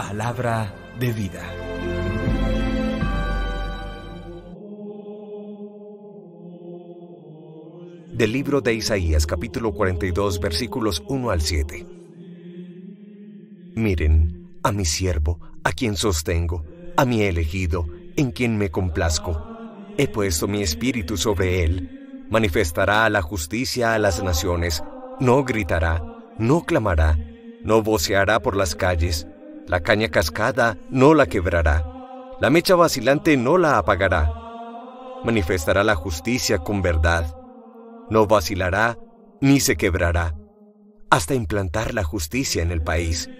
Palabra de vida. Del libro de Isaías capítulo 42 versículos 1 al 7. Miren a mi siervo, a quien sostengo, a mi elegido, en quien me complazco. He puesto mi espíritu sobre él. Manifestará la justicia a las naciones. No gritará, no clamará, no voceará por las calles. La caña cascada no la quebrará. La mecha vacilante no la apagará. Manifestará la justicia con verdad. No vacilará ni se quebrará hasta implantar la justicia en el país.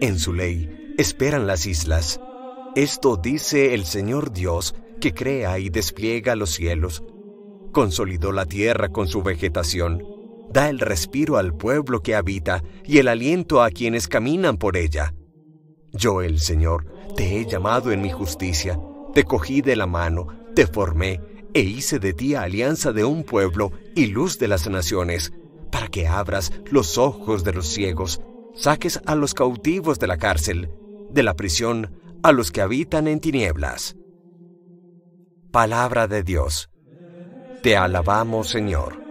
En su ley esperan las islas. Esto dice el Señor Dios que crea y despliega los cielos. Consolidó la tierra con su vegetación. Da el respiro al pueblo que habita y el aliento a quienes caminan por ella. Yo, el Señor, te he llamado en mi justicia, te cogí de la mano, te formé e hice de ti alianza de un pueblo y luz de las naciones, para que abras los ojos de los ciegos, saques a los cautivos de la cárcel, de la prisión a los que habitan en tinieblas. Palabra de Dios. Te alabamos, Señor.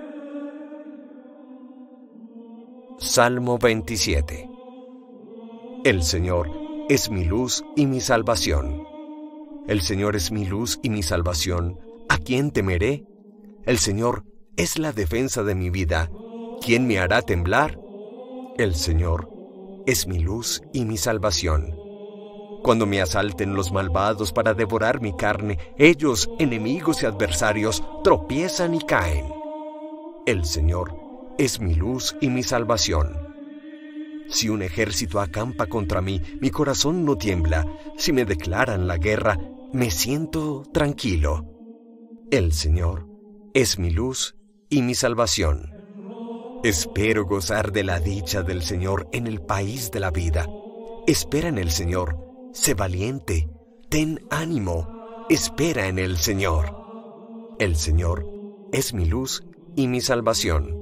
Salmo 27. El Señor es mi luz y mi salvación. El Señor es mi luz y mi salvación. ¿A quién temeré? El Señor es la defensa de mi vida. ¿Quién me hará temblar? El Señor es mi luz y mi salvación. Cuando me asalten los malvados para devorar mi carne, ellos, enemigos y adversarios, tropiezan y caen. El Señor es mi luz y mi salvación. Si un ejército acampa contra mí, mi corazón no tiembla. Si me declaran la guerra, me siento tranquilo. El Señor es mi luz y mi salvación. Espero gozar de la dicha del Señor en el país de la vida. Espera en el Señor. Sé valiente. Ten ánimo. Espera en el Señor. El Señor es mi luz y mi salvación.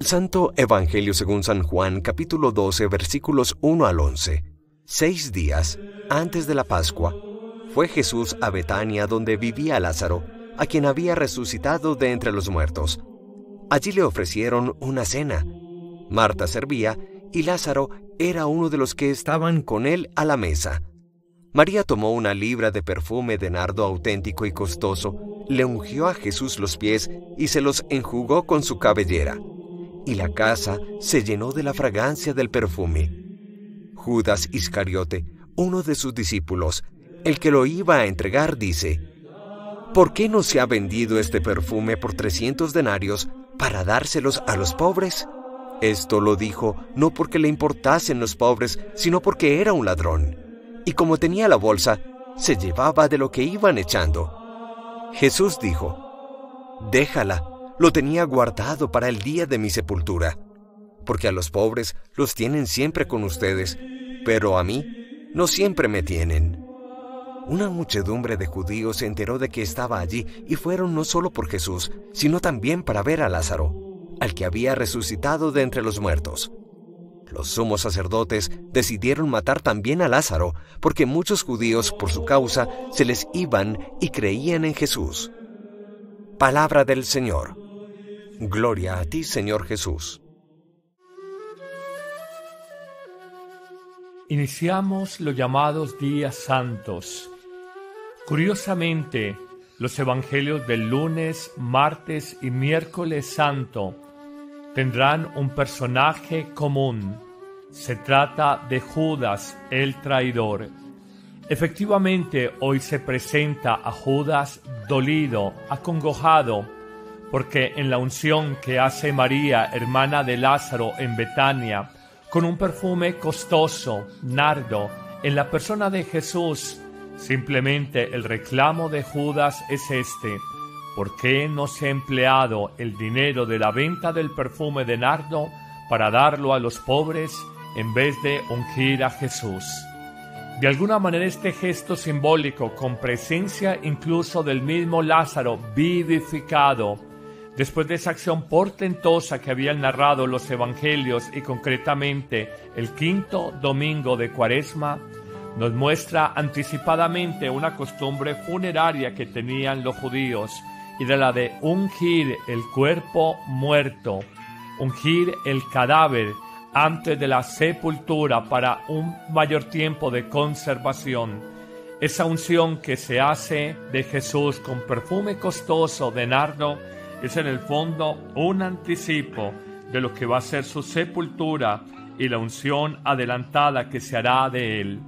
Santo Evangelio según San Juan capítulo 12 versículos 1 al 11. Seis días antes de la Pascua, fue Jesús a Betania donde vivía Lázaro, a quien había resucitado de entre los muertos. Allí le ofrecieron una cena. Marta servía y Lázaro era uno de los que estaban con él a la mesa. María tomó una libra de perfume de nardo auténtico y costoso, le ungió a Jesús los pies y se los enjugó con su cabellera y la casa se llenó de la fragancia del perfume. Judas Iscariote, uno de sus discípulos, el que lo iba a entregar, dice, ¿por qué no se ha vendido este perfume por trescientos denarios para dárselos a los pobres? Esto lo dijo no porque le importasen los pobres, sino porque era un ladrón. Y como tenía la bolsa, se llevaba de lo que iban echando. Jesús dijo, Déjala, lo tenía guardado para el día de mi sepultura, porque a los pobres los tienen siempre con ustedes, pero a mí no siempre me tienen. Una muchedumbre de judíos se enteró de que estaba allí y fueron no solo por Jesús, sino también para ver a Lázaro, al que había resucitado de entre los muertos. Los sumos sacerdotes decidieron matar también a Lázaro, porque muchos judíos por su causa se les iban y creían en Jesús. Palabra del Señor. Gloria a ti, Señor Jesús. Iniciamos los llamados días santos. Curiosamente, los evangelios del lunes, martes y miércoles santo tendrán un personaje común. Se trata de Judas el traidor. Efectivamente, hoy se presenta a Judas dolido, acongojado, porque en la unción que hace María, hermana de Lázaro, en Betania, con un perfume costoso, nardo, en la persona de Jesús, simplemente el reclamo de Judas es este. ¿Por qué no se ha empleado el dinero de la venta del perfume de nardo para darlo a los pobres en vez de ungir a Jesús? De alguna manera este gesto simbólico, con presencia incluso del mismo Lázaro vivificado, Después de esa acción portentosa que habían narrado los evangelios y concretamente el quinto domingo de Cuaresma, nos muestra anticipadamente una costumbre funeraria que tenían los judíos y de la de ungir el cuerpo muerto, ungir el cadáver antes de la sepultura para un mayor tiempo de conservación. Esa unción que se hace de Jesús con perfume costoso de nardo es en el fondo un anticipo de lo que va a ser su sepultura y la unción adelantada que se hará de él.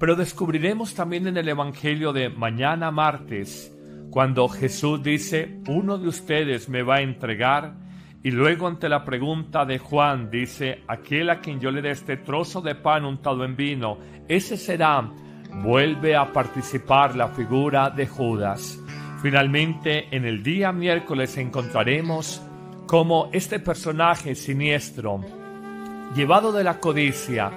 Pero descubriremos también en el Evangelio de mañana martes, cuando Jesús dice, uno de ustedes me va a entregar, y luego ante la pregunta de Juan dice, aquel a quien yo le dé este trozo de pan untado en vino, ese será, vuelve a participar la figura de Judas. Finalmente, en el día miércoles encontraremos cómo este personaje siniestro, llevado de la codicia,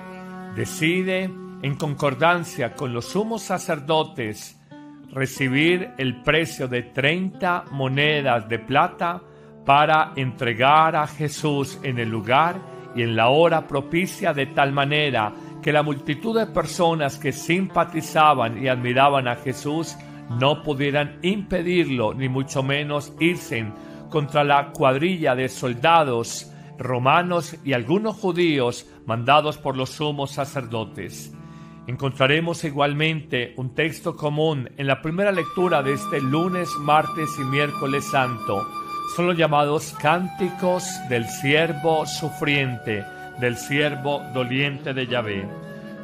decide, en concordancia con los sumos sacerdotes, recibir el precio de 30 monedas de plata para entregar a Jesús en el lugar y en la hora propicia de tal manera que la multitud de personas que simpatizaban y admiraban a Jesús no pudieran impedirlo, ni mucho menos irse contra la cuadrilla de soldados romanos y algunos judíos mandados por los sumos sacerdotes. Encontraremos igualmente un texto común en la primera lectura de este lunes, martes y miércoles santo. Son los llamados cánticos del siervo sufriente, del siervo doliente de Yahvé.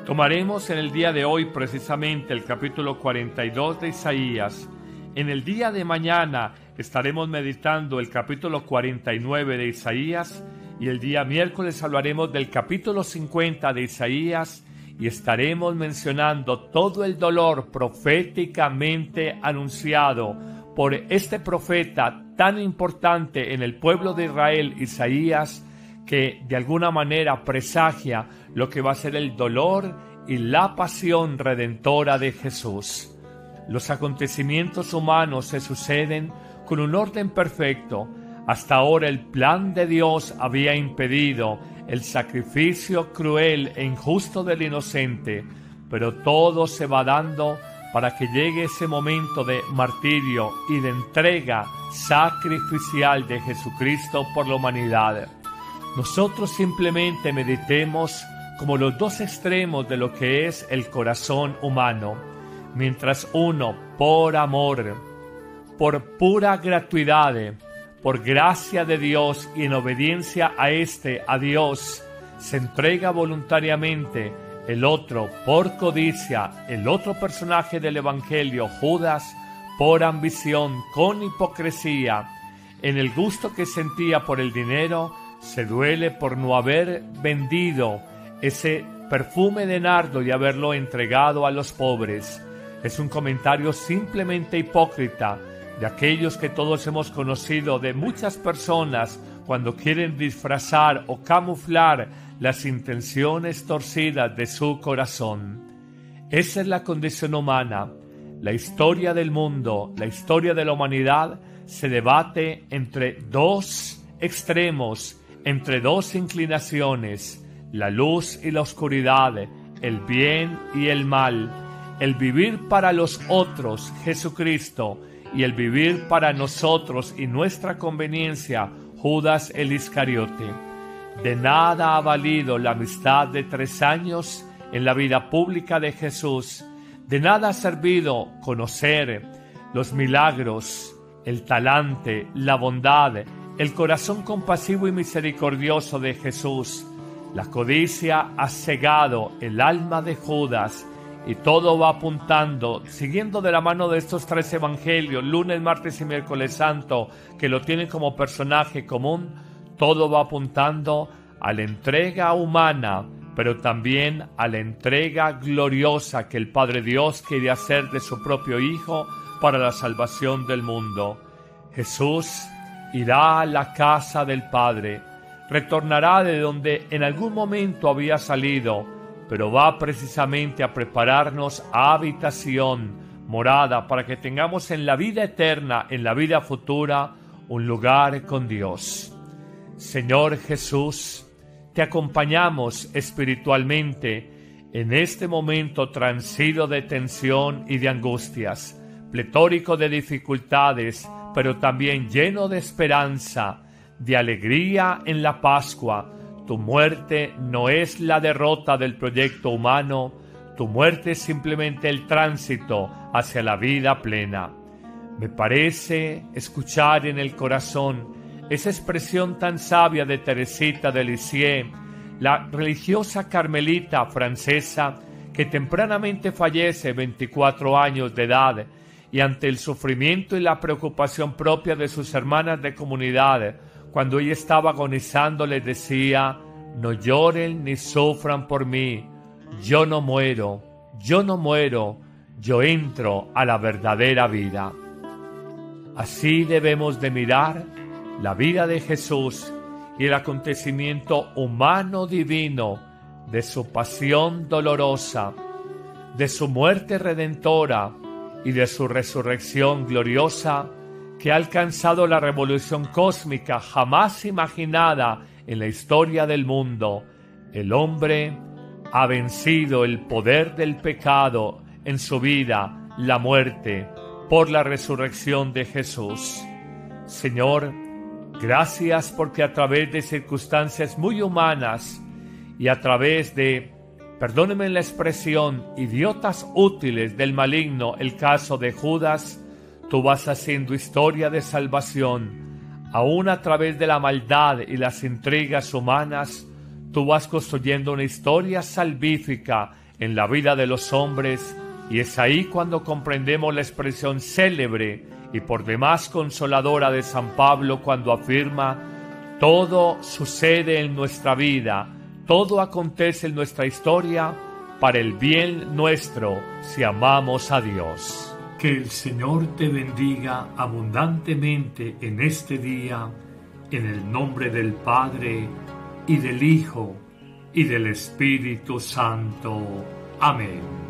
Tomaremos en el día de hoy precisamente el capítulo 42 de Isaías. En el día de mañana estaremos meditando el capítulo 49 de Isaías y el día miércoles hablaremos del capítulo 50 de Isaías y estaremos mencionando todo el dolor proféticamente anunciado por este profeta tan importante en el pueblo de Israel, Isaías, que de alguna manera presagia lo que va a ser el dolor y la pasión redentora de Jesús. Los acontecimientos humanos se suceden con un orden perfecto. Hasta ahora el plan de Dios había impedido el sacrificio cruel e injusto del inocente, pero todo se va dando para que llegue ese momento de martirio y de entrega sacrificial de Jesucristo por la humanidad. Nosotros simplemente meditemos como los dos extremos de lo que es el corazón humano, mientras uno, por amor, por pura gratuidad, por gracia de Dios y en obediencia a este, a Dios, se entrega voluntariamente, el otro, por codicia, el otro personaje del Evangelio, Judas, por ambición, con hipocresía, en el gusto que sentía por el dinero, se duele por no haber vendido ese perfume de nardo y haberlo entregado a los pobres. Es un comentario simplemente hipócrita de aquellos que todos hemos conocido, de muchas personas cuando quieren disfrazar o camuflar las intenciones torcidas de su corazón. Esa es la condición humana. La historia del mundo, la historia de la humanidad se debate entre dos extremos entre dos inclinaciones, la luz y la oscuridad, el bien y el mal, el vivir para los otros, Jesucristo, y el vivir para nosotros y nuestra conveniencia, Judas el Iscariote. De nada ha valido la amistad de tres años en la vida pública de Jesús. De nada ha servido conocer los milagros, el talante, la bondad, el corazón compasivo y misericordioso de Jesús. La codicia ha cegado el alma de Judas y todo va apuntando, siguiendo de la mano de estos tres evangelios, lunes, martes y miércoles santo, que lo tienen como personaje común, todo va apuntando a la entrega humana, pero también a la entrega gloriosa que el Padre Dios quiere hacer de su propio Hijo para la salvación del mundo. Jesús irá a la casa del Padre, retornará de donde en algún momento había salido, pero va precisamente a prepararnos habitación, morada, para que tengamos en la vida eterna, en la vida futura, un lugar con Dios. Señor Jesús, te acompañamos espiritualmente en este momento transido de tensión y de angustias, pletórico de dificultades, pero también lleno de esperanza, de alegría en la Pascua. Tu muerte no es la derrota del proyecto humano, tu muerte es simplemente el tránsito hacia la vida plena. Me parece escuchar en el corazón esa expresión tan sabia de Teresita de Lisieux, la religiosa carmelita francesa que tempranamente fallece 24 años de edad y ante el sufrimiento y la preocupación propia de sus hermanas de comunidad, cuando ella estaba agonizando les decía, no lloren ni sufran por mí, yo no muero, yo no muero, yo entro a la verdadera vida. Así debemos de mirar la vida de Jesús y el acontecimiento humano divino de su pasión dolorosa, de su muerte redentora y de su resurrección gloriosa que ha alcanzado la revolución cósmica jamás imaginada en la historia del mundo. El hombre ha vencido el poder del pecado en su vida, la muerte, por la resurrección de Jesús. Señor, gracias porque a través de circunstancias muy humanas y a través de, perdóneme la expresión, idiotas útiles del maligno, el caso de Judas, tú vas haciendo historia de salvación, aún a través de la maldad y las intrigas humanas, tú vas construyendo una historia salvífica en la vida de los hombres. Y es ahí cuando comprendemos la expresión célebre y por demás consoladora de San Pablo cuando afirma, todo sucede en nuestra vida, todo acontece en nuestra historia para el bien nuestro si amamos a Dios. Que el Señor te bendiga abundantemente en este día, en el nombre del Padre, y del Hijo, y del Espíritu Santo. Amén.